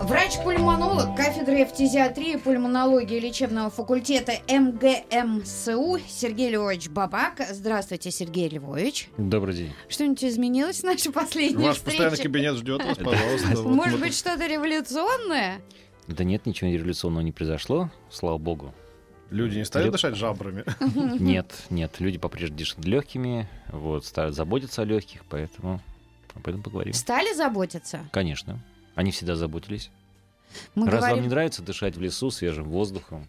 Врач-пульмонолог кафедры фтизиатрии и пульмонологии лечебного факультета МГМСУ Сергей Львович Бабак. Здравствуйте, Сергей Львович. Добрый день. Что-нибудь изменилось в нашей последней Ваш встрече? постоянный кабинет ждет вас, пожалуйста. Может быть, что-то революционное? Да нет, ничего революционного не произошло, слава богу. Люди не стали Леп- дышать жабрами. Нет, нет, люди по-прежнему дышат легкими, вот, ста- заботятся о легких, поэтому об этом поговорим. Стали заботиться? Конечно, они всегда заботились. Мы Раз говорим... вам не нравится дышать в лесу свежим воздухом,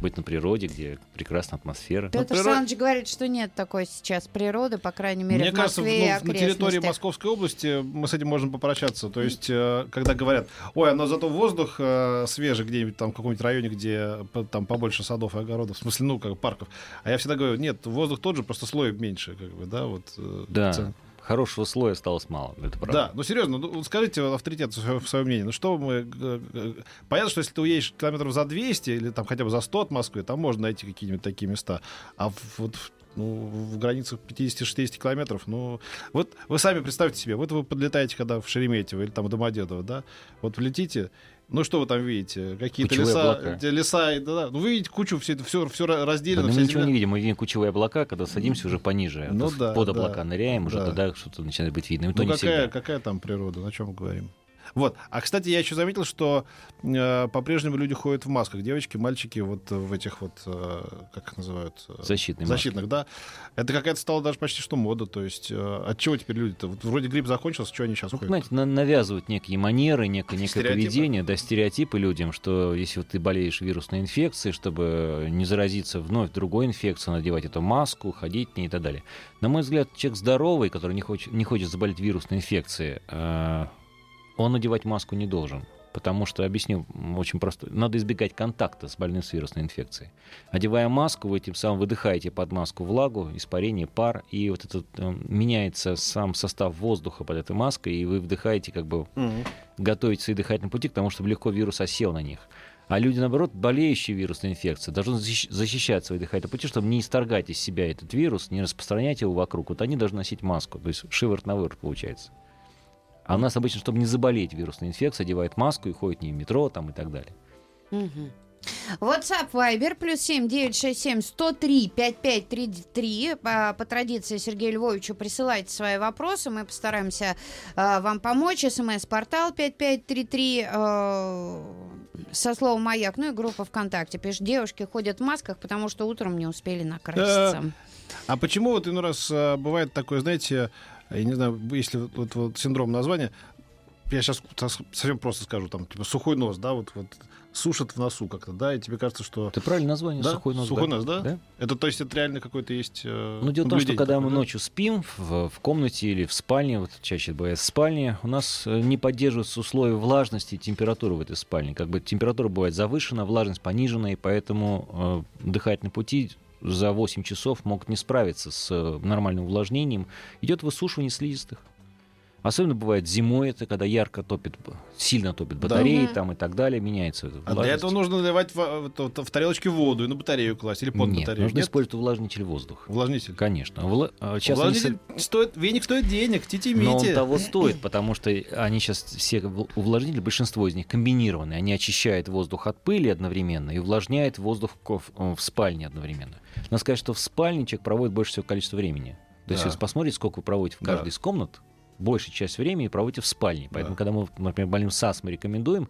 быть на природе, где прекрасная атмосфера. Петр природе- Александрович говорит, что нет такой сейчас природы, по крайней мере, Мне в кажется, Москве и ну, на территории. Московской области мы с этим можем попрощаться. То есть, э, когда говорят, ой, но зато воздух э, свежий где-нибудь там в каком-нибудь районе, где по- там побольше садов и огородов, в смысле, ну, как парков. А я всегда говорю, нет, воздух тот же, просто слой меньше, как бы, да, вот. э, Да, цен- хорошего слоя осталось мало, это правда. Да, ну серьезно, ну, скажите авторитет свое, свое мнение. Ну что мы... э, э, Понятно, что если ты уедешь километров за 200 или там хотя бы за 100 от Москвы, там можно найти какие-нибудь такие места. А в- вот в- ну, в границах 50-60 километров, ну, вот вы сами представьте себе, вот вы подлетаете, когда в Шереметьево или там в Домодедово, да, вот влетите, ну что вы там видите? Какие-то Кучевые леса, облака. леса, и- да, да. ну вы видите кучу, все, все, все Да разделено. мы вся ничего земля- не видим, мы видим кучевые облака, когда садимся уже пониже, Ну да, под да, облака ныряем, уже да. тогда что-то начинает быть видно. И Ну какая, всегда. какая там природа, о чем мы говорим? Вот. А, кстати, я еще заметил, что э, по-прежнему люди ходят в масках. Девочки, мальчики вот в этих вот, э, как их называют? Защитные Защитных, да. Это какая-то стала даже почти что мода. То есть э, от чего теперь люди-то? Вот вроде грипп закончился, что они сейчас Ну, ходят? понимаете, на- навязывают некие манеры, некое, некое Стереотипы. поведение, да, стереотипы людям, что если вот ты болеешь вирусной инфекцией, чтобы не заразиться вновь другой инфекцией, надевать эту маску, ходить в ней и так далее. На мой взгляд, человек здоровый, который не хочет, не хочет заболеть вирусной инфекцией, э, он надевать маску не должен. Потому что, объясню очень просто, надо избегать контакта с больным с вирусной инфекцией. Одевая маску, вы тем самым выдыхаете под маску влагу, испарение, пар, и вот этот э, меняется сам состав воздуха под этой маской, и вы вдыхаете, как бы Мгм. готовите свои дыхательные пути к тому, чтобы легко вирус осел на них. А люди, наоборот, болеющие вирусной инфекцией, должны защищ- защищать свои дыхательные пути, чтобы не исторгать из себя этот вирус, не распространять его вокруг. Вот они должны носить маску. То есть шиворот на выворот получается. А у нас обычно, чтобы не заболеть вирусной инфекцией, одевают маску и ходят не в метро там, и так далее. Мгм. WhatsApp Viber плюс семь девять шесть семь сто три пять пять тридцать три. По, по традиции Сергею Львовичу присылайте свои вопросы. Мы постараемся э, вам помочь. СМС-портал 5533 э, со словом «Маяк». Ну и группа ВКонтакте. Пишет, девушки ходят в масках, потому что утром не успели накраситься. А почему вот иной раз э, бывает такое, знаете, я не знаю, если вот, вот- вот синдром названия, я сейчас совсем просто скажу, там, типа сухой нос, да, вот, вот сушит в носу как-то, да, и тебе кажется, что... Это правильное название, Да? сухой нос. Сухой да. нос, да? Да? Это, то есть, это реально какой-то есть э, Ну, дело в том, что когда мы да? ночью спим в, в комнате или в спальне, вот чаще бывает в спальне, у нас э, не поддерживаются условия влажности и температуры в этой спальне. Как бы температура бывает завышена, влажность понижена, и поэтому э, дыхательные пути за 8 часов могут не справиться с э, нормальным увлажнением. Идет высушивание слизистых. Особенно бывает зимой, это когда ярко топит, сильно топит Да. батареи Мгм. там и так далее, меняется А для влажность. этого нужно наливать в, в- в тарелочке воду и на батарею класть, или под Нет, батарею. нужно Нет? использовать увлажнитель воздуха. Увлажнитель. Конечно. Вла- а, сейчас они Увлажнитель стоит, веник стоит денег, тите Но он того стоит, потому что они сейчас все увлажнители, большинство из них комбинированы. Они очищают воздух от пыли одновременно и увлажняют воздух в, в спальне одновременно. Надо сказать, что в спальне человек проводит больше всего количества времени. То есть, Да. если посмотрите, сколько вы проводите в Да. каждой из комнат, большую часть времени проводите в спальне. Поэтому, Да. когда мы, например, больным САС, мы рекомендуем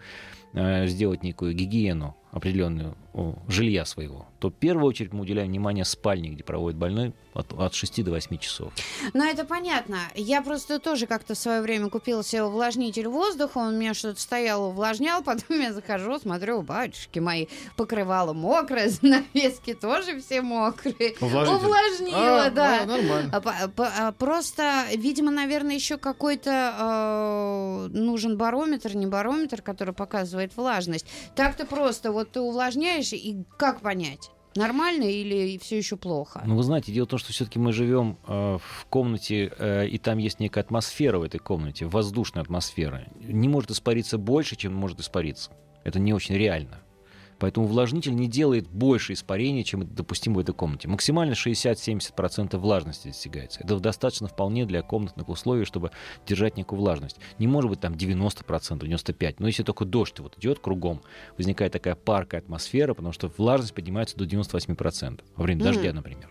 сделать некую гигиену определенную о, жилья своего, то в первую очередь мы уделяем внимание спальне, где проводит больной от, от 6 до 8 часов. Ну, это понятно. Я просто тоже как-то в свое время купила себе увлажнитель воздуха. Он у меня что-то стоял, увлажнял. Потом я захожу, смотрю, батюшки мои, покрывало мокрое, занавески тоже все мокрые. Увлажнитель. Увлажнила, А, да. а, нормально. А Просто, видимо, наверное, еще какой-то э, нужен барометр, не барометр, который показывает влажность. Так-то просто, вот ты увлажняешь, и как понять? Нормально или все еще плохо? Ну, вы знаете, дело в том, что все-таки мы живем э, в комнате, э, и там есть некая атмосфера в этой комнате, воздушная атмосфера. Не может испариться больше, чем может испариться. Это не очень реально. Поэтому увлажнитель не делает больше испарения, чем допустимо в этой комнате. Максимально 60-70% влажности достигается. Это достаточно вполне для комнатных условий, чтобы держать некую влажность. Не может быть там 90%, 95%. Но если только дождь вот идет кругом, возникает такая паркая атмосфера, потому что влажность поднимается до 98% во время mm-hmm. дождя, например.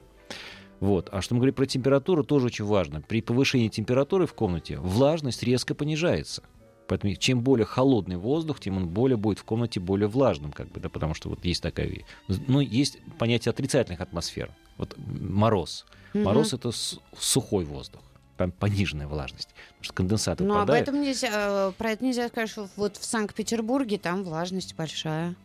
Вот. А что мы говорим про температуру, тоже очень важно. При повышении температуры в комнате влажность резко понижается. Поэтому чем более холодный воздух, тем он более будет в комнате более влажным, как бы, да, потому что вот есть такая... Ну, есть понятие отрицательных атмосфер. Вот мороз. Mm-hmm. Мороз — это сухой воздух там пониженная влажность, потому что конденсаты Ну, об этом нельзя, э, про это нельзя сказать, что вот в Санкт-Петербурге там влажность большая.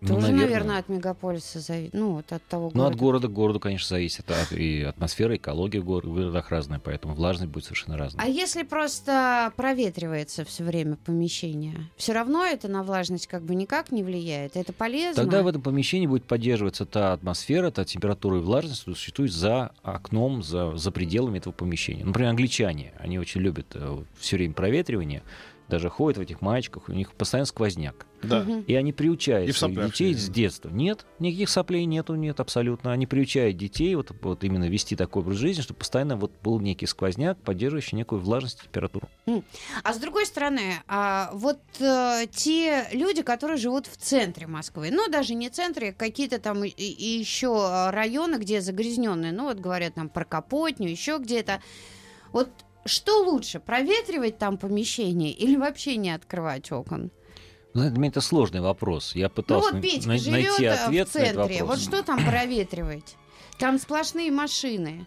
Ну, Тоже, наверное. наверное, от мегаполиса зависит. Ну, вот от того города. Ну, от города к городу, конечно, зависит. От, и атмосфера, экология в городах разная, поэтому влажность будет совершенно разная. А если просто проветривается все время помещение, все равно это на влажность как бы никак не влияет? Это полезно? Тогда в этом помещении будет поддерживаться та атмосфера, та температура и влажность, которая существует за окном, за, за пределами этого помещения. Например, англичане, они очень любят э, все время проветривание, даже ходят в этих маечках, у них постоянно сквозняк. Да. И они приучают И своих детей с детства. Нет, никаких соплей нету, нет, абсолютно. Они приучают детей вот, вот именно вести такой образ жизни, чтобы постоянно вот был некий сквозняк, поддерживающий некую влажность и температуру. А с другой стороны, а, вот э, те люди, которые живут в центре Москвы, ну даже не центре, какие-то там и, и еще районы, где загрязненные, ну вот говорят там про Капотню, еще где-то. Вот что лучше, проветривать там помещение или вообще не открывать окон? Ну, меня это сложный вопрос. Я Ну пытался вот Петька на- найти э, ответ в на этот центре. вопрос. Вот что там проветривать? Там сплошные машины.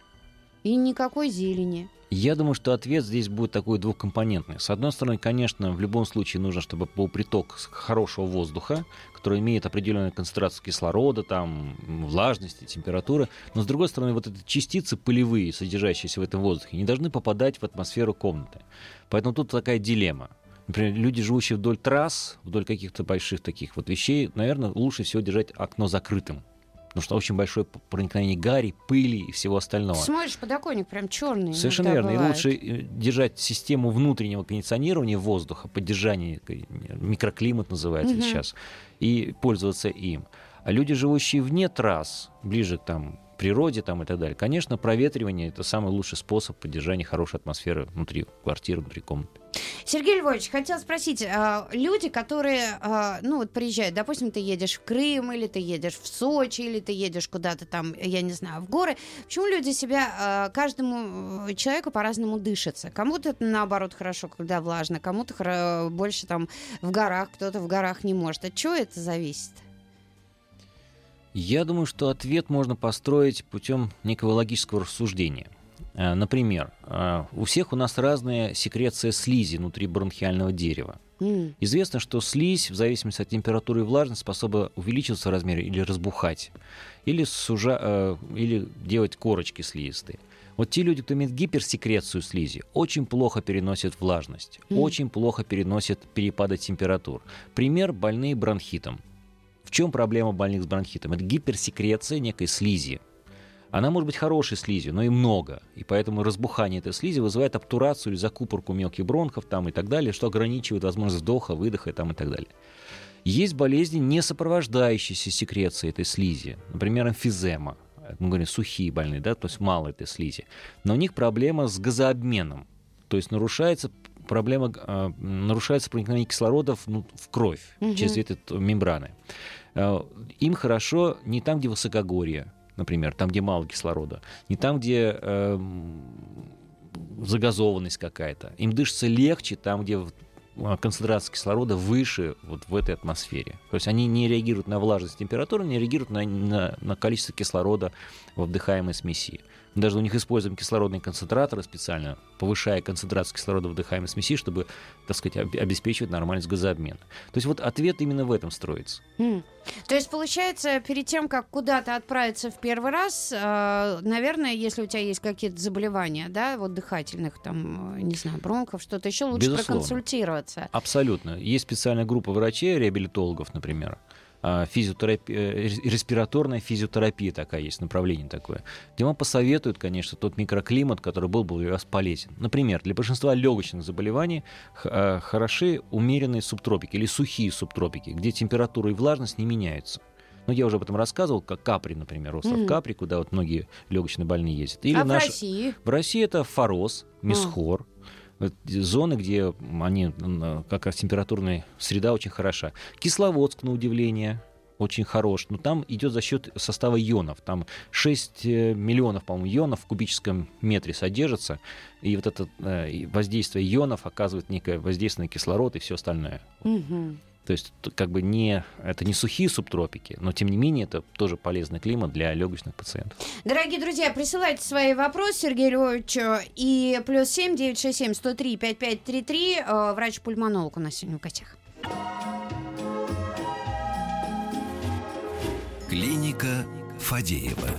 И никакой зелени. Я думаю, что ответ здесь будет такой двухкомпонентный. С одной стороны, конечно, в любом случае нужно, чтобы был приток хорошего воздуха, который имеет определенную концентрацию кислорода, там, влажности, температуры. Но с другой стороны, вот эти частицы пылевые, содержащиеся в этом воздухе, не должны попадать в атмосферу комнаты. Поэтому тут такая дилемма. Например, люди, живущие вдоль трасс, вдоль каких-то больших таких вот вещей, наверное, лучше всего держать окно закрытым. Потому что очень большое проникновение гари, пыли и всего остального. Смотришь, подоконник прям черный. Совершенно верно. И лучше э, держать систему внутреннего кондиционирования воздуха, поддержание, э, микроклимат называется Мгм. сейчас, и пользоваться им. А люди, живущие вне трасс, ближе к там, природе там, и так далее, конечно, проветривание — это самый лучший способ поддержания хорошей атмосферы внутри квартиры, внутри комнаты. Сергей Львович, хотел спросить, а, люди, которые, а, ну вот приезжают, допустим, ты едешь в Крым, или ты едешь в Сочи, или ты едешь куда-то там, я не знаю, в горы, почему люди себя, а, каждому э, человеку по-разному дышится? Кому-то это наоборот хорошо, когда влажно, кому-то больше там в горах, кто-то в горах не может. От чего это зависит? Я думаю, что ответ можно построить путем некого логического рассуждения. Э, Например, э, у всех у нас разная секреция слизи внутри бронхиального дерева. М, Известно, что слизь, в зависимости от температуры и влажности, способна увеличиваться в размере или разбухать, или, сужа, э, или делать корочки слизистые. Вот те люди, кто имеет гиперсекрецию слизи, очень плохо переносят влажность, Мгм. очень плохо переносят перепады температур. Пример – больные бронхитом. В чем проблема больных с бронхитом? Это гиперсекреция некой слизи. Она может быть хорошей слизью, но и много. И поэтому разбухание этой слизи вызывает обтурацию или закупорку мелких бронхов там, и так далее, что ограничивает возможность вдоха, выдоха и, там, и так далее. Есть болезни, не сопровождающиеся секрецией этой слизи. Например, эмфизема. Мы говорим, сухие больные, да, то есть мало этой слизи. Но у них проблема с газообменом. То есть нарушается проблема, э, нарушается проникновение кислорода в, ну, в кровь Мгм. через эти мембраны. Э, Им хорошо не там, где высокогорье, например, там, где мало кислорода, не там, где эм, загазованность какая-то. Им дышится легче там, где а, концентрация кислорода выше вот в этой атмосфере. То есть они не реагируют на влажность температуру, не реагируют на, на, на количество кислорода в вдыхаемой смеси. Мы даже у них используем кислородные концентраторы специально, повышая концентрацию кислорода в вдыхаемой смеси, чтобы, так сказать, об- обеспечивать нормальность газообмена. То есть вот ответ именно в этом строится. м. То есть, получается, перед тем, как куда-то отправиться в первый раз, э, наверное, если у тебя есть какие-то заболевания, да, вот дыхательных, там, э, не знаю, бронхов, что-то еще, лучше Безусловно. проконсультироваться. Абсолютно. Есть специальная группа врачей, реабилитологов, например, физиотерапия, э, респираторная физиотерапия такая есть, направление такое, где вам посоветуют, конечно, тот микроклимат, который был бы для вас полезен. Например, для большинства легочных заболеваний э, хороши умеренные субтропики или сухие субтропики, где температура и влажность не меняются. Ну, я уже об этом рассказывал, как Капри, например, остров Мгм. Капри, куда вот многие легочные больные ездят. Или а в наш- России? в России это Форос, Мисхор. Вот Зоны, где они, м, как раз температурная среда очень хороша. Кисловодск, на удивление, очень хорош. Но там идет за счет состава ионов. Там 6 э, миллионов, по-моему, ионов в кубическом метре содержится. И вот это э, воздействие ионов оказывает некое воздействие на кислород и все остальное. Мгм. То есть как бы не, это не сухие субтропики, но тем не менее это тоже полезный климат для легочных пациентов. Дорогие друзья, присылайте свои вопросы Сергею Львовичу. И плюс семь девять шесть семь сто три пять пять три три. Э, Врач-пульмонолог у нас сегодня в гостях. Клиника Фадеева.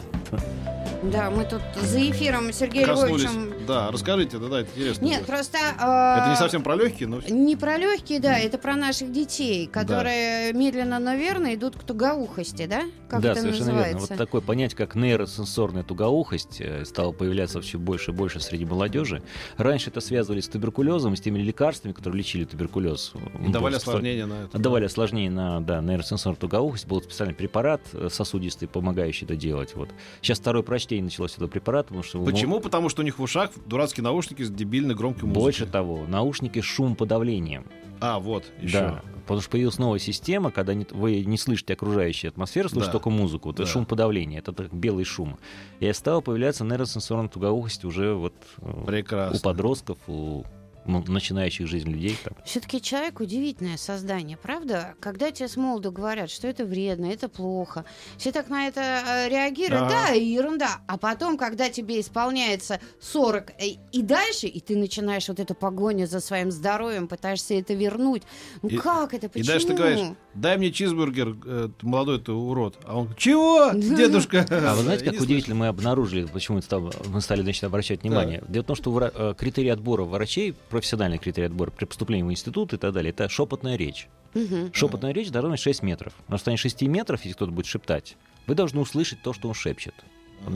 Да, мы тут за эфиром Сергея Коснулись. Львовичем... Да, расскажите, да, да, это интересно. Нет, будет. просто... Это э, не совсем про легкие, но... Не про легкие, да, это про наших детей, которые медленно, но верно идут к тугоухости, да? Как да, это совершенно называется? верно. Вот такое понятие, как нейросенсорная тугоухость, э, стало появляться все больше и больше среди молодежи. Раньше это связывали с туберкулезом, с теми лекарствами, которые лечили туберкулез. И давали осложнения на это. Давали осложнение на да, нейросенсорную тугоухость. Был специальный препарат э, сосудистый, помогающий это делать. Вот. Сейчас второе прочтение началось этого препарата, потому что... ему- Почему? Потому что у них в ушах дурацкие наушники с дебильно громкой музыкой. Больше того, наушники с шумоподавлением. А, вот, еще. Да, потому что появилась новая система, когда не- вы не слышите окружающую атмосферу, слышите Да. только музыку. Вот это Да. шум подавления, это так белый шум. И стала появляться нейросенсорная тугоухость уже вот э, Прекрасно. у подростков, у начинающих жизнь людей. Там. Все-таки человек удивительное создание, правда? Когда тебе с молоду говорят, что это вредно, это плохо, все так на это э, реагируют, Ага. да, ерунда. А потом, когда тебе исполняется 40 э, и дальше, и ты начинаешь вот эту погоню за своим здоровьем, пытаешься это вернуть. Ну И- как это? И Почему? дальше ты говоришь, дай мне чизбургер, э, молодой ты урод. А он, чего, дедушка? А вы знаете, как удивительно мы обнаружили, почему мы стали значит, обращать внимание? Дело в том, что критерий отбора врачей, профессиональный критерий отбора при поступлении в институт и так далее, это шепотная речь. Мгм. Шепотная речь должна быть 6 метров. На расстоянии 6 метров, если кто-то будет шептать, вы должны услышать то, что он шепчет.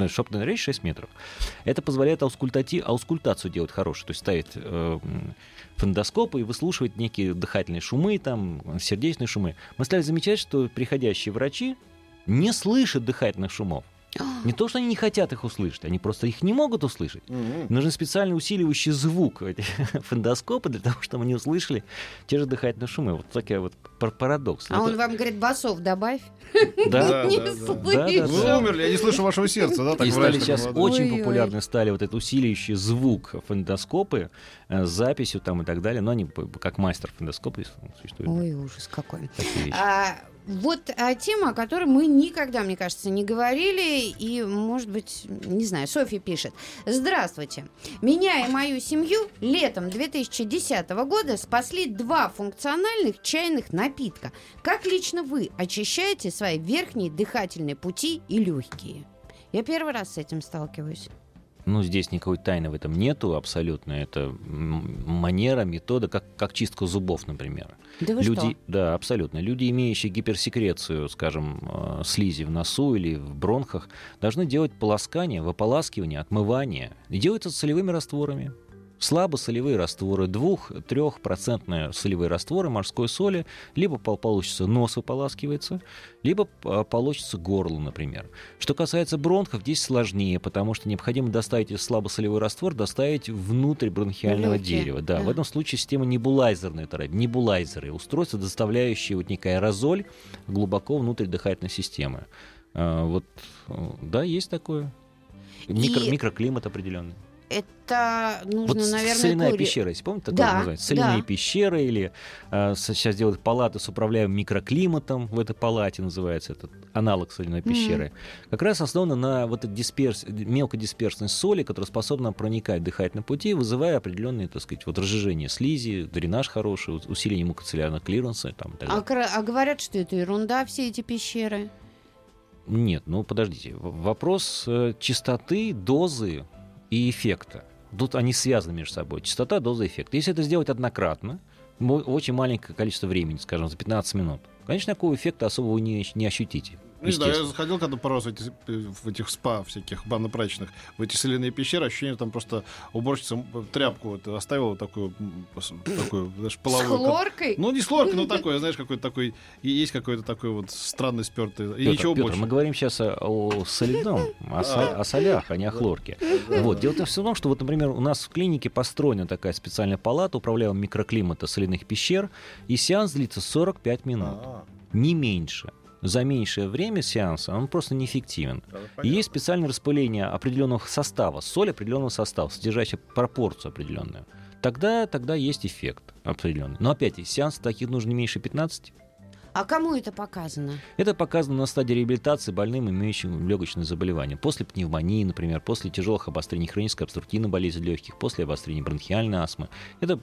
Шепотная речь 6 метров. Это позволяет аускультати... аускультацию делать хорошую, то есть ставить э, м, фондоскопы и выслушивать некие дыхательные шумы, там, сердечные шумы. Мы стали замечать, что приходящие врачи не слышат дыхательных шумов. Не то, что они не хотят их услышать, они просто их не могут услышать. Мгм. Нужен специальный усиливающий звук эти фондоскопы для того, чтобы они услышали те же дыхательные шумы. Вот такой вот пар- парадокс. А Это- он вам говорит, басов добавь. да, Да, Не слышу. Вы умерли, я не слышу вашего сердца, да? так и стали сейчас очень популярны стали вот этот усиливающий звук фондоскопы э, с записью там и так далее. Но они как мастер фондоскопа существуют. Ой, ужас какой. Вот а, тема, о которой мы никогда, мне кажется, не говорили. И, может быть, не знаю, Софья пишет. Здравствуйте. Меня и мою семью летом 2010 года спасли два функциональных чайных напитка. Как лично вы очищаете свои верхние дыхательные пути и легкие? Я первый раз с этим сталкиваюсь. Ну, здесь никакой тайны в этом нету абсолютно. Это манера, метода, как, как чистка зубов, например. Да вы Люди, что? да, абсолютно. Люди, имеющие гиперсекрецию, скажем, э, слизи в носу или в бронхах, должны делать полоскание, выполаскивание, отмывание. И делать это солевыми растворами. Слабосолевые растворы, 2-3% солевые растворы морской соли, либо пол- получится нос выполаскивается, либо э, получится горло, например. Что касается бронхов, здесь сложнее, потому что необходимо доставить слабосолевой раствор, доставить внутрь бронхиального Легкие, дерева. Да, да. в этом случае система небулайзерной терапии, небулайзеры, устройства, доставляющие вот некий аэрозоль глубоко внутрь дыхательной системы. А, Вот, э, да, есть такое. Микро- И- микроклимат определенный. Это нужно, Вот наверное, соляная кури- пещера, если помните, такое Да, называется? Соляные да. пещеры или э, сейчас делают палаты с управляемым микроклиматом в этой палате, называется этот аналог соляной пещеры. Как раз основано на вот этой дисперс... мелкодисперсной соли, которая способна проникать в дыхательные пути, вызывая определенные, так сказать, вот разжижение слизи, дренаж хороший, усиление мукоциллярного клиренса. Там, и так А, далее. кра- а говорят, что это ерунда, все эти пещеры. Нет, ну подождите. Вопрос э, частоты, дозы и эффекта. Тут они связаны между собой. Частота, доза, эффект. Если это сделать однократно, очень маленькое количество времени, скажем, за 15 минут. Конечно, такого эффекта особо вы не, не ощутите. Ну, Не знаю, я заходил когда пару раз в, эти, в этих спа всяких банно-прачечных, в эти соляные пещеры, ощущение, там просто уборщица тряпку вот оставила такую, такую, знаешь, С половую. как- хлоркой? Ну, не с хлоркой, но такое, знаешь, какой-то такой, есть какой-то такой вот странный спертый, и Пётр, ничего Пётр, больше. мы говорим сейчас о, о соляном, о, со- о солях, а не о хлорке. Вот. Дело в том, что, вот, например, у нас в клинике построена такая специальная палата управляемого микроклимата соляных пещер, и сеанс длится 45 минут, А, не меньше. За меньшее время сеанса он просто неэффективен. да, И понятно. есть специальное распыление определенного состава, соль определенного состава, содержащая пропорцию определенную. Тогда, тогда есть эффект определенный. Но опять, сеанс таких нужно не меньше 15. А кому это показано? Это показано на стадии реабилитации больным, имеющим легочные заболевания. После пневмонии, например, после тяжелых обострений хронической обструктивной болезни легких, после обострения бронхиальной астмы. Это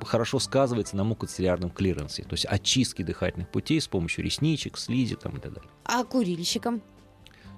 хорошо сказывается на мукоцилиарном клиренсе, то есть очистке дыхательных путей с помощью ресничек, слизи там, и так далее. А курильщикам?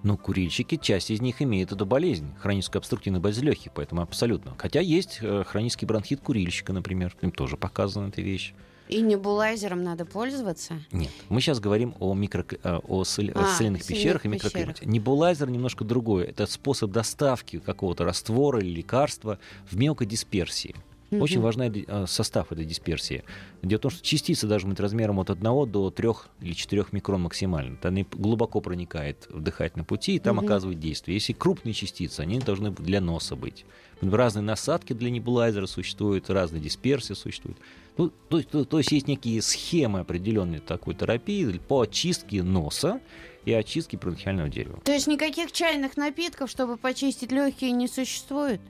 Но курильщики, часть из них имеет эту болезнь, хроническую обструктивную болезнь легких, поэтому абсолютно. Хотя есть э, хронический бронхит курильщика, например, им тоже показана эта вещь. И небулайзером надо пользоваться? Нет, мы сейчас говорим о, микро, э, о соль- А, соляных пещерах и микроклимате. Небулайзер немножко другое. Это способ доставки какого-то раствора или лекарства в мелкой дисперсии. Очень Мгм. важный э, состав этой дисперсии. Дело в том, что частицы должны быть размером от 1 до 3 или 4 микрон максимально. Они глубоко проникает в дыхательные пути и там Мгм. оказывает действие. Если крупные частицы, они должны для носа быть. Разные насадки для небулайзера существуют, разные дисперсии существуют. Ну, то, есть- то- то есть есть некие схемы определенной такой терапии по очистке носа и очистке бронхиального дерева. То есть никаких чайных напитков, чтобы почистить легкие, не существует?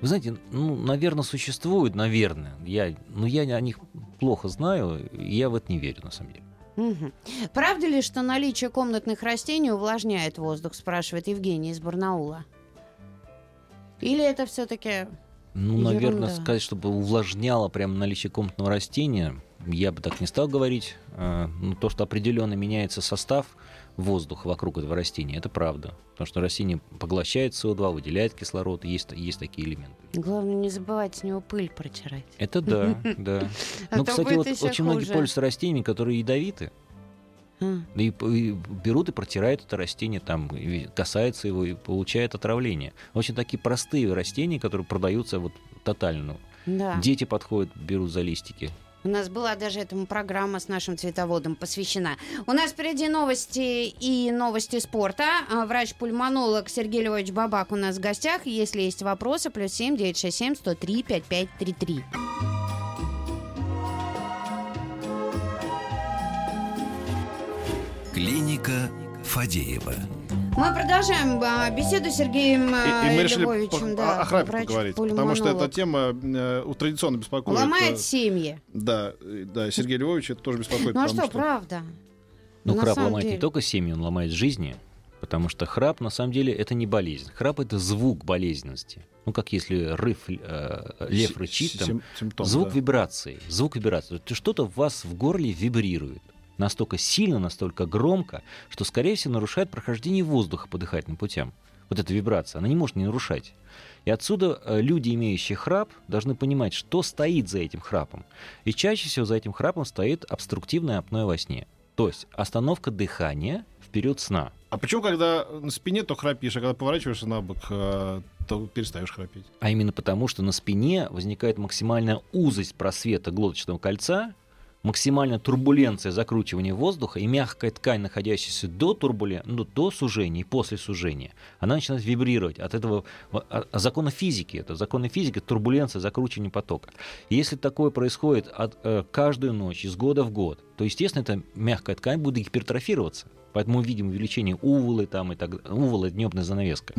Вы знаете, ну, наверное, существует, наверное. Я, ну, я о них плохо знаю, и я в это не верю, на самом деле. Мгм. Правда ли, что наличие комнатных растений увлажняет воздух, спрашивает Евгений из Барнаула? Или это все-таки... Ну, Ерунда. наверное, сказать, чтобы увлажняло прямо наличие комнатного растения, я бы так не стал говорить. Э, Ну, то, что определенно меняется состав воздуха вокруг этого растения, это правда. Потому что растение поглощает СО2, выделяет кислород, есть, есть такие элементы. Главное, не забывать с него пыль протирать. Это да, да. А Ну, то кстати, вот очень многие пользуются растениями, которые ядовиты. Да И, и берут и протирают это растение, там, и касаются его и получают отравление. Очень такие простые растения, которые продаются вот тотально. Да. Дети подходят, берут за листики. У нас была даже этому программа с нашим цветоводом посвящена. У нас впереди новости и новости спорта. А, Врач-пульмонолог Сергей Львович Бабак у нас в гостях. Если есть вопросы, плюс семь девять шесть семь сто три пять пять три три. Клиника Фадеева. Мы продолжаем а, беседу с Сергеем И, а, и мы решили Львовичем. по- да, о, храпе поговорить, потому что эта тема э, традиционно беспокоит. Ломает э, семьи. Да, да, Сергей Львович это тоже беспокоит. Ну а потому что, правда? Но На храп ломает не деле. только семьи, он ломает жизни. Потому что храп, на самом деле, это не болезнь. Храп — это звук болезненности. Ну, как если рыв, э, лев рычит, там, сим- симптом, звук да. вибрации. Звук вибрации. То есть Что-то в вас в горле вибрирует. Настолько сильно, настолько громко, что, скорее всего, нарушает прохождение воздуха по дыхательным путям. Вот эта вибрация, она не может не нарушать. И отсюда э, люди, имеющие храп, должны понимать, что стоит за этим храпом. И чаще всего за этим храпом стоит обструктивное апноэ во сне. То есть остановка дыхания в период сна. А почему, когда на спине, то храпишь, а когда поворачиваешься на бок, э, то перестаешь храпеть? А именно потому, что на спине возникает максимальная узость просвета глоточного кольца, максимальная турбуленция закручивания воздуха, и мягкая ткань, находящаяся до турбулен... ну, до сужения и после сужения, она начинает вибрировать. От этого а- а законы физики, это законы физики, турбуленция, закручивание потока. И если такое происходит от, э, каждую ночь, из года в год, то, естественно, эта мягкая ткань будет гипертрофироваться. Поэтому мы видим увеличение уволы, там, и так Уволы — это небная занавеска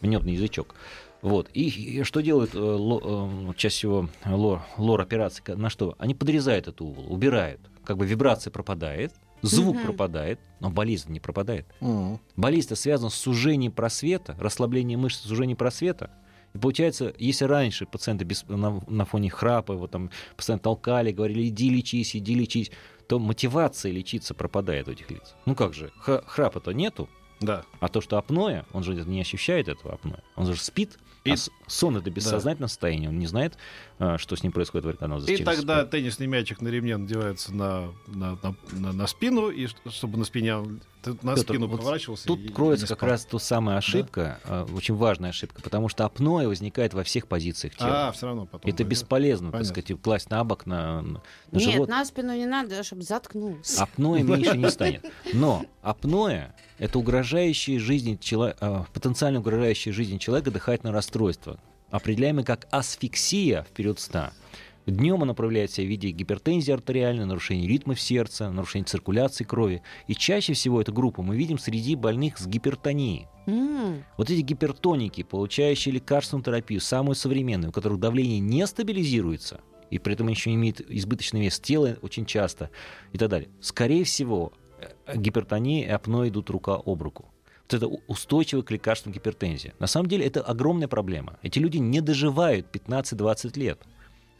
небный язычок. Вот. И, и что делают э, ло- э, чаще всего лор, лор-операции? На что? Они подрезают эту уволу, убирают. Как бы вибрация пропадает, звук Мгм. пропадает, но болезнь не пропадает. Мгм. Болезнь связана с сужением просвета, расслаблением мышц, сужением просвета. И получается, если раньше пациенты без, на, на фоне храпа его там постоянно толкали, говорили, иди лечись, иди лечись, то мотивация лечиться пропадает у этих лиц. Ну как же, храпа-то нету, Да. А то, что апноэ, он же не ощущает этого апноэ. Он же спит, И- а сон это бессознательное состояние. Он не знает, э, что с ним происходит в оргазм. И тогда теннисный мячик на ремне надевается на, на, на, на- на спину, и чтобы на спине он т- на Пётр, спину вот поворачивался. Тут и- и кроется не как раз та самая ошибка, э, очень важная ошибка, потому что апноэ возникает во всех позициях тела. А, все равно потом. это да, бесполезно, так Понятно. сказать, класть на бок, на, на Нет, живот. на спину не надо, чтобы заткнулся. Апноэ меньше не станет. Но апноэ — это угрожающее жизни чело- э, потенциально угрожающее жизни человека дыхательное расстройство, определяемое как асфиксия в период сна. Днем оно проявляет себя в виде гипертензии артериальной, нарушения ритма в сердце, нарушения циркуляции крови. И чаще всего эту группу мы видим среди больных с гипертонией. М, Вот эти гипертоники, получающие лекарственную терапию, самую современную, у которых давление не стабилизируется, и при этом еще имеет избыточный вес тела очень часто и так далее. Скорее всего, э, гипертония и апноэ идут рука об руку. Вот это устойчивая к лекарствам гипертензия. На самом деле это огромная проблема. Эти люди не доживают 15-20 лет.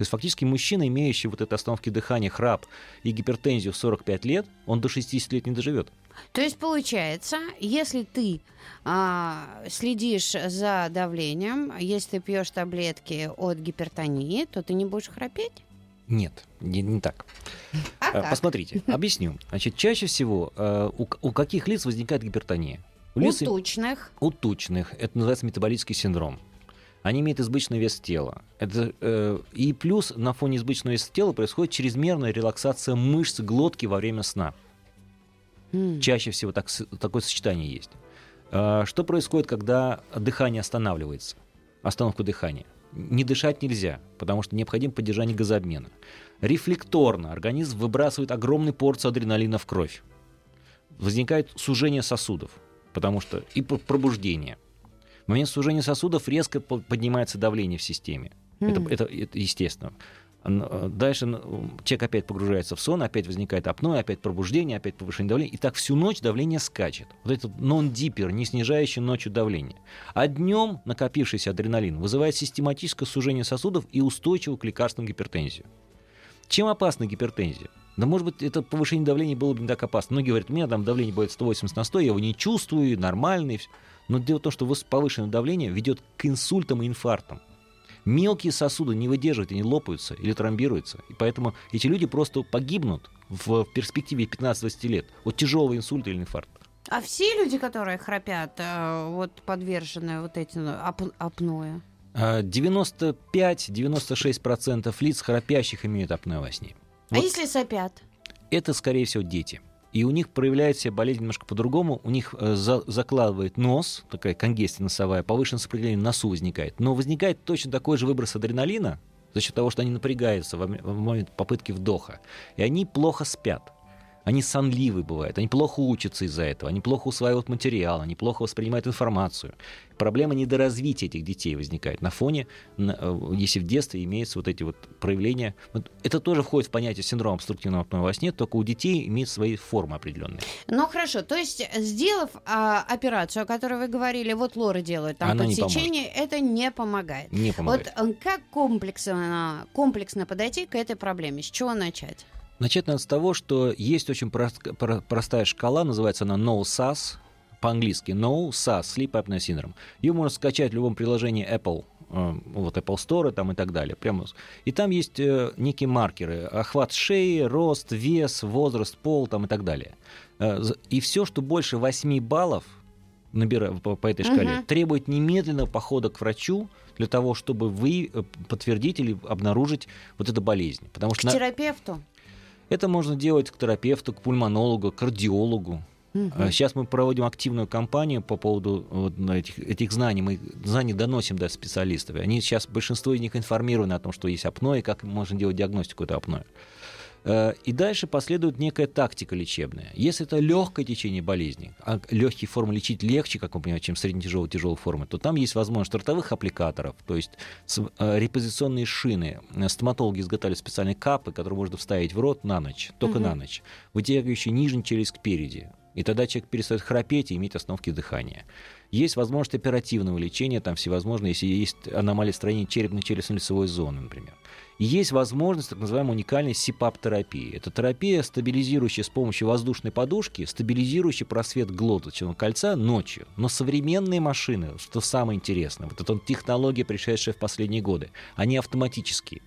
То есть фактически мужчина, имеющий вот это остановки дыхания, храп и гипертензию в 45 лет, он до 60 лет не доживет. То есть получается, если ты а, следишь за давлением, если ты пьешь таблетки от гипертонии, то ты не будешь храпеть? Нет, не, не так. А Э, как? Посмотрите, объясню. Значит, чаще всего э, у, у каких лиц возникает гипертония? У У лиц тучных. у тучных. Это называется метаболический синдром. Они имеют избыточный вес тела. Это, э, и плюс на фоне избыточного веса тела происходит чрезмерная релаксация мышц глотки во время сна. М. Чаще всего так, такое сочетание есть. А, Что происходит, когда дыхание останавливается? Остановку дыхания. Не дышать нельзя, потому что необходимо поддержание газообмена. Рефлекторно организм выбрасывает огромную порцию адреналина в кровь. Возникает сужение сосудов, потому что и пр- пробуждение. В момент сужения сосудов резко по- поднимается давление в системе. Это, М. это- это естественно. Э, Дальше человек опять погружается в сон, опять возникает апноэ, опять пробуждение, опять повышение давления. И так всю ночь давление скачет. Вот этот нон-дипер, не снижающий ночью давление. А днем накопившийся адреналин вызывает систематическое сужение сосудов и устойчивую к лекарствам гипертензию. Чем опасна гипертензия? Да, может быть, это повышение давления было бы не так опасно. Многие говорят, у меня там давление будет 180 на 100, я его не чувствую, нормальный. всё». Но дело в том, что повышенное давление ведет к инсультам и инфарктам. Мелкие сосуды не выдерживают, они лопаются или тромбируются. И поэтому эти люди просто погибнут в перспективе 15-20 лет от тяжелого инсульта или инфаркта. А все люди, которые храпят, э, вот подвержены вот этим ап- апноэ? А 95-96% лиц храпящих имеют апноэ во сне. А Вот если сопят? это, скорее всего, дети. И у них проявляется болезнь немножко по-другому. У них э, за- закладывает нос, такая конгестия носовая, повышенное сопротивление носу возникает. Но возникает точно такой же выброс адреналина за счет того, что они напрягаются в момент попытки вдоха. И они плохо спят. Они сонливы бывают, они плохо учатся из-за этого, они плохо усваивают материал, они плохо воспринимают информацию. Проблема недоразвития этих детей возникает на фоне, э, если в детстве имеются вот эти вот проявления. Вот это тоже входит в понятие синдрома обструктивного апноэ во сне, только у детей имеет свои формы определенные. Ну хорошо, то есть сделав а, операцию, о которой вы говорили, вот Лора делает там Она не подсечение, это не помогает. Не помогает. Вот э, как комплексно, комплексно подойти к этой проблеме? С чего начать? Начать надо с того, что есть очень прост- про- простая шкала, называется она No-SAS, по-английски No SAS, Sleep Apnea Syndrome. Ее можно скачать в любом приложении Apple, э, вот Apple Store там и так далее. Прямо. И там есть э, некие маркеры. Охват шеи, рост, вес, возраст, пол там и так далее. Э, И все, что больше 8 баллов набира- по, по этой шкале, Мгм. требует немедленного похода к врачу для того, чтобы вы э, подтвердить или обнаружить вот эту болезнь. Потому К что на- терапевту? Это можно делать к терапевту, к пульмонологу, к кардиологу. А Сейчас мы проводим активную кампанию по поводу вот этих, этих знаний. Мы знаний доносим до специалистов. Они сейчас, большинство из них информированы о том, что есть апноэ, и как можно делать диагностику этого апноэ. Э, И дальше последует некая тактика лечебная. Если это легкое течение болезни, а легкие формы лечить легче, как мы понимаем, чем среднетяжелые тяжелые формы, то там есть возможность ротовых аппликаторов, то есть э, репозиционные шины. Стоматологи изготовили специальные капы, которые можно вставить в рот на ночь, только Мгм. на ночь, вытягивающие нижнюю челюсть кпереди. И тогда человек перестает храпеть и иметь остановки дыхания. Есть возможность оперативного лечения, там всевозможные, если есть аномалии строения черепно-челюстно-лицевой зоны, например. Есть возможность так называемой уникальной СИПАП-терапии. Это терапия, стабилизирующая с помощью воздушной подушки, стабилизирующая просвет глоточного кольца ночью. Но современные машины, что самое интересное, вот эта технология, пришедшая в последние годы, они автоматические.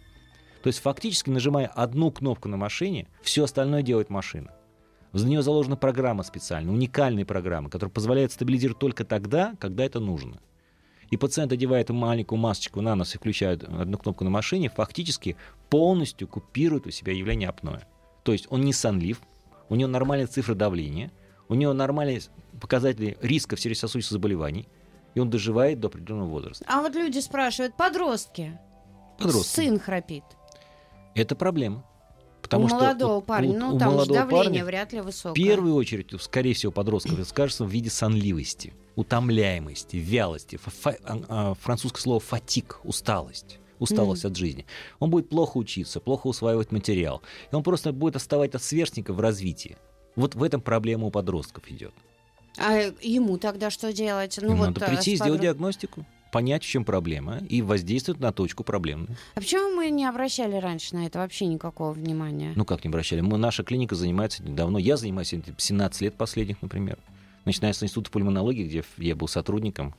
То есть фактически, нажимая одну кнопку на машине, все остальное делает машина. За нее заложена программа специальная, уникальная программа, которая позволяет стабилизировать только тогда, когда это нужно и пациент одевает маленькую масочку на нос и включает одну кнопку на машине, фактически полностью купирует у себя явление апноэ. То есть он не сонлив, у него нормальная цифра давления, у него нормальные показатели риска сердечно-сосудистых заболеваний, и он доживает до определенного возраста. А вот люди спрашивают, подростки. Подростки. Сын храпит. Это проблема. Потому у что молодого у- парня, у- ну у там же давление парня вряд ли В высокое. первую очередь, скорее всего, подростков это скажется в виде сонливости, утомляемости, вялости. Фа- а- французское слово фатик, усталость. Усталость от жизни. Он будет плохо учиться, плохо усваивать материал. И он просто будет отставать от сверстников в развитии. Вот в этом проблема у подростков идет. А ему тогда что делать? Ну, Им вот, надо а, прийти и с сделать диагностику, понять, в чем проблема, и воздействовать на точку проблемную. А почему мы не обращали раньше на это вообще никакого внимания? Ну как не обращали? Мы, наша клиника занимается давно. Я занимаюсь этим 17 лет последних, например. Начиная с института пульмонологии, где я был сотрудником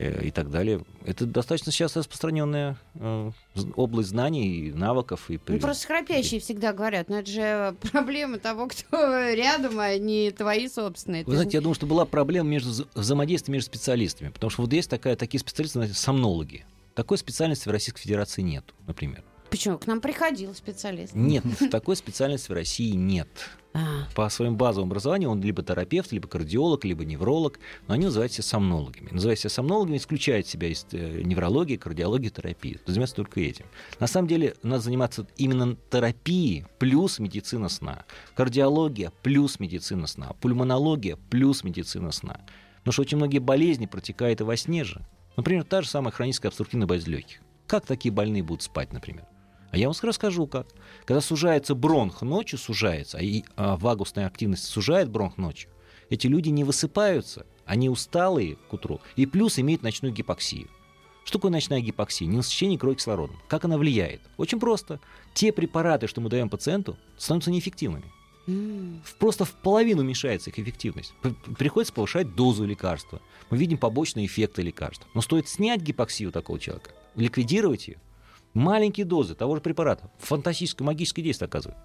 и так далее. Это достаточно сейчас распространенная э, область знаний и навыков. И Ну, просто храпящие всегда говорят, но это же проблема того, кто рядом, а не твои собственные. Вы знаете, я думаю, что была проблема между вза- взаимодействием между специалистами. Потому что вот есть такая, такие специалисты, знаете, сомнологи. Такой специальности в Российской Федерации нет, например. Почему? К нам приходил специалист. Нет, такой специальности в России нет. А, по своему базовому образованию он либо терапевт, либо кардиолог, либо невролог, но они называют себя сомнологами. Называя сомнологами, исключают себя из э, неврологии, кардиологии, терапии. Занимаются только этим. На самом деле, надо заниматься именно терапией плюс медицина сна. Кардиология плюс медицина сна. Пульмонология плюс медицина сна. Потому что очень многие болезни протекают и во сне же. Например, та же самая хроническая обструктивная болезнь легких. Как такие больные будут спать, например? А я вам расскажу, как. Когда сужается бронх ночью, сужается, а и а, вагусная активность сужает бронх ночью, эти люди не высыпаются, они усталые к утру, и плюс имеют ночную гипоксию. Что такое ночная гипоксия? Ненасыщение крови кислородом. Как она влияет? Очень просто. Те препараты, что мы даем пациенту, становятся неэффективными. Просто в половину уменьшается их эффективность. Приходится повышать дозу лекарства. Мы видим побочные эффекты лекарства. Но стоит снять гипоксию такого человека, ликвидировать ее, маленькие дозы того же препарата, фантастическое, магическое действие оказывает.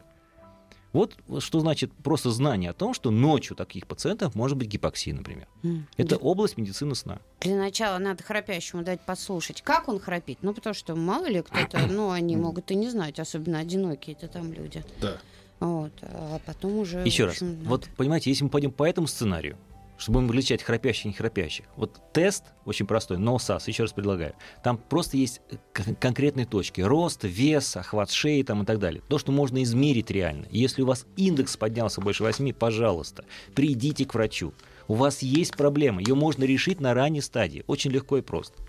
Вот что значит просто знание о том, что ночью у таких пациентов может быть гипоксия, например. М. Это область медицины сна. Для начала надо храпящему дать послушать, как он храпит. Ну, потому что мало ли кто-то, ну, они могут и не знать, особенно одинокие это там люди. Да. Вот, а потом уже... Еще раз, надо. вот понимаете, если мы пойдем по этому сценарию, чтобы мы различать храпящих и не храпящих, вот тест очень простой, NoSAS, еще раз предлагаю, там просто есть кон- конкретные точки, рост, вес, охват шеи там и так далее, то, что можно измерить реально. Если у вас индекс поднялся больше 8, пожалуйста, придите к врачу. У вас есть проблема, ее можно решить на ранней стадии, очень легко и просто.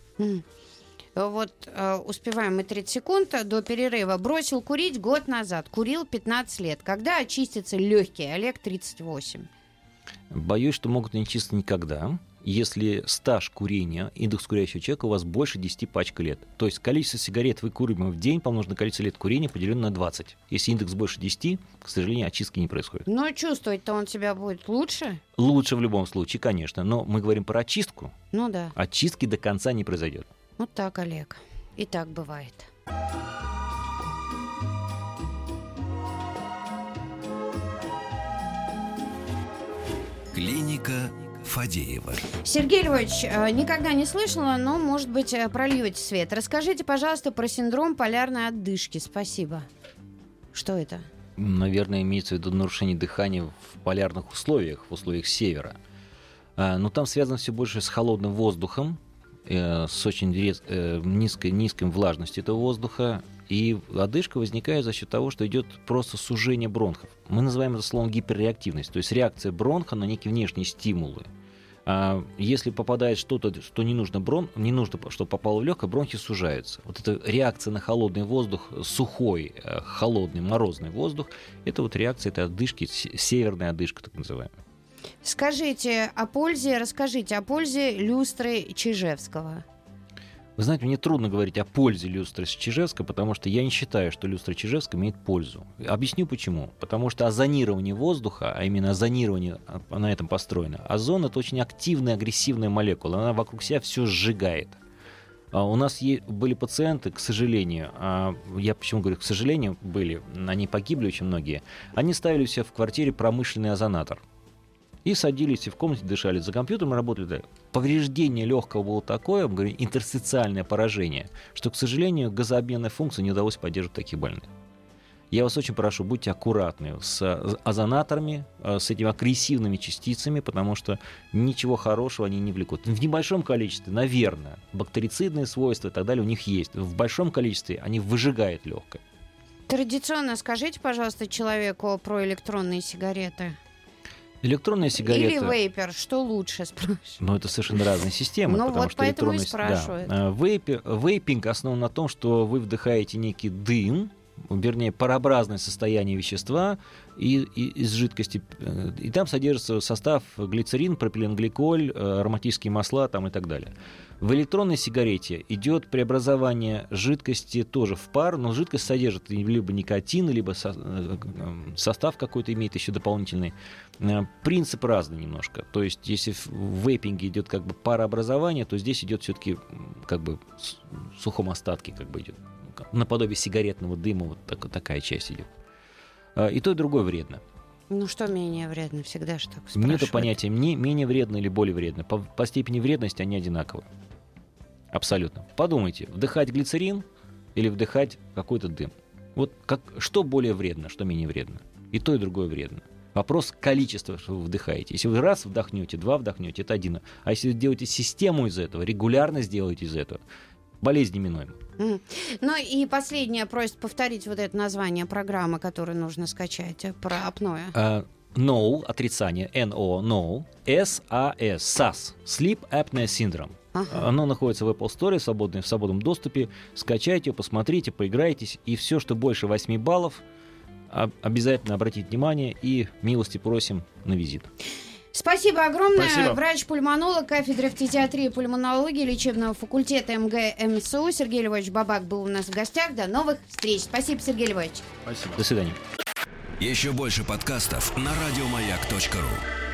Вот э, успеваем мы 30 секунд до перерыва. Бросил курить год назад, курил 15 лет. Когда очистятся легкие? Олег 38. Боюсь, что могут не чисто никогда, если стаж курения, индекс курящего человека у вас больше 10 пачек лет. То есть количество сигарет выкуриваемых в день помножено на количество лет курения поделено на 20. Если индекс больше 10, к сожалению, очистки не происходит. Но чувствовать-то он себя будет лучше? Лучше в любом случае, конечно, но мы говорим про очистку. Ну да. Очистки до конца не произойдет. Вот так, Олег. И так бывает. Клиника Фадеева. Сергей Львович, э, никогда не слышала, но, может быть, э, прольете свет. Расскажите, пожалуйста, про синдром полярной отдышки. Спасибо. Что это? Наверное, имеется в виду нарушение дыхания в полярных условиях, в условиях севера. А, Но там связано все больше с холодным воздухом, э, с очень низкой, низкой влажностью этого воздуха. И одышка возникает за счет того, что идет просто сужение бронхов. Мы называем это словом гиперреактивность, то есть реакция бронха на некие внешние стимулы. А если попадает что-то, что не нужно, брон, не нужно, чтобы попало в легкое, бронхи сужаются. Вот эта реакция на холодный воздух, сухой, э, холодный, морозный воздух, это вот реакция этой одышки, северная одышка так называемая. Скажите о пользе, расскажите о пользе люстры Чижевского. Вы знаете, мне трудно говорить о пользе люстры Чижевска, потому что я не считаю, что люстра Чижевска имеет пользу. Объясню почему. Потому что озонирование воздуха, а именно озонирование а, на этом построено, озон — это очень активная, агрессивная молекула. Она вокруг себя все сжигает. А у нас были пациенты, к сожалению, а, я почему говорю, к сожалению, были, они погибли очень многие, они ставили себе в квартире промышленный озонатор — и садились и в комнате дышали. За компьютером работали. Повреждение легкого было такое, говорю, интерстициальное поражение, что, к сожалению, газообменная функция не удалось поддерживать таких больных. Я вас очень прошу, будьте аккуратны с озонаторами, э, с этими агрессивными частицами, потому что ничего хорошего они не влекут. В небольшом количестве, наверное, бактерицидные свойства и так далее у них есть. В большом количестве они выжигают легкое. Традиционно скажите, пожалуйста, человеку про электронные сигареты. Электронная сигарета... Или вейпер, что лучше, спрашиваю. Ну, это совершенно разные системы. Ну, потому вот что поэтому и спрашивают. Да. Вейпер, вейпинг основан на том, что вы вдыхаете некий дым, вернее, парообразное состояние вещества и, и, из жидкости. Э, и там содержится состав глицерин, пропиленгликоль, э, ароматические масла там, и так далее. В электронной сигарете идет преобразование жидкости тоже в пар, но жидкость содержит либо никотин, либо со, э, состав какой-то имеет еще дополнительный. Принцип разный немножко. То есть, если в вейпинге идет как бы парообразование, то здесь идет все-таки как бы в сухом остатке как бы идет наподобие сигаретного дыма, вот так, такая часть идет. А, и то, и другое вредно. Ну что менее вредно? Всегда же так спрашивают. Нет понятия не, менее вредно или более вредно. По, по степени вредности они одинаковы. Абсолютно. Подумайте, вдыхать глицерин или вдыхать какой-то дым. Вот как, что более вредно, что менее вредно? И то, и другое вредно. Вопрос количества, что вы вдыхаете. Если вы раз вдохнете, два вдохнете, это один. А если вы делаете систему из этого, регулярно сделаете из этого, болезнь неминуема. Ну и последняя просьба повторить вот это название программы, которую нужно скачать э, про апноэ. Uh, no, отрицание, NO, no, SAS, SAS, Sleep Apnea Syndrome. Ага. Оно находится в Apple Store, свободное, в свободном доступе. Скачайте, посмотрите, поиграйтесь. И все, что больше 8 баллов, обязательно обратите внимание и милости просим на визит. Спасибо огромное. Спасибо. Врач-пульмонолог кафедры фтизиатрии и пульмонологии лечебного факультета МГМСУ Сергей Львович Бабак был у нас в гостях. До новых встреч. Спасибо, Сергей Львович. Спасибо. До свидания. Еще больше подкастов на радиомаяк.ру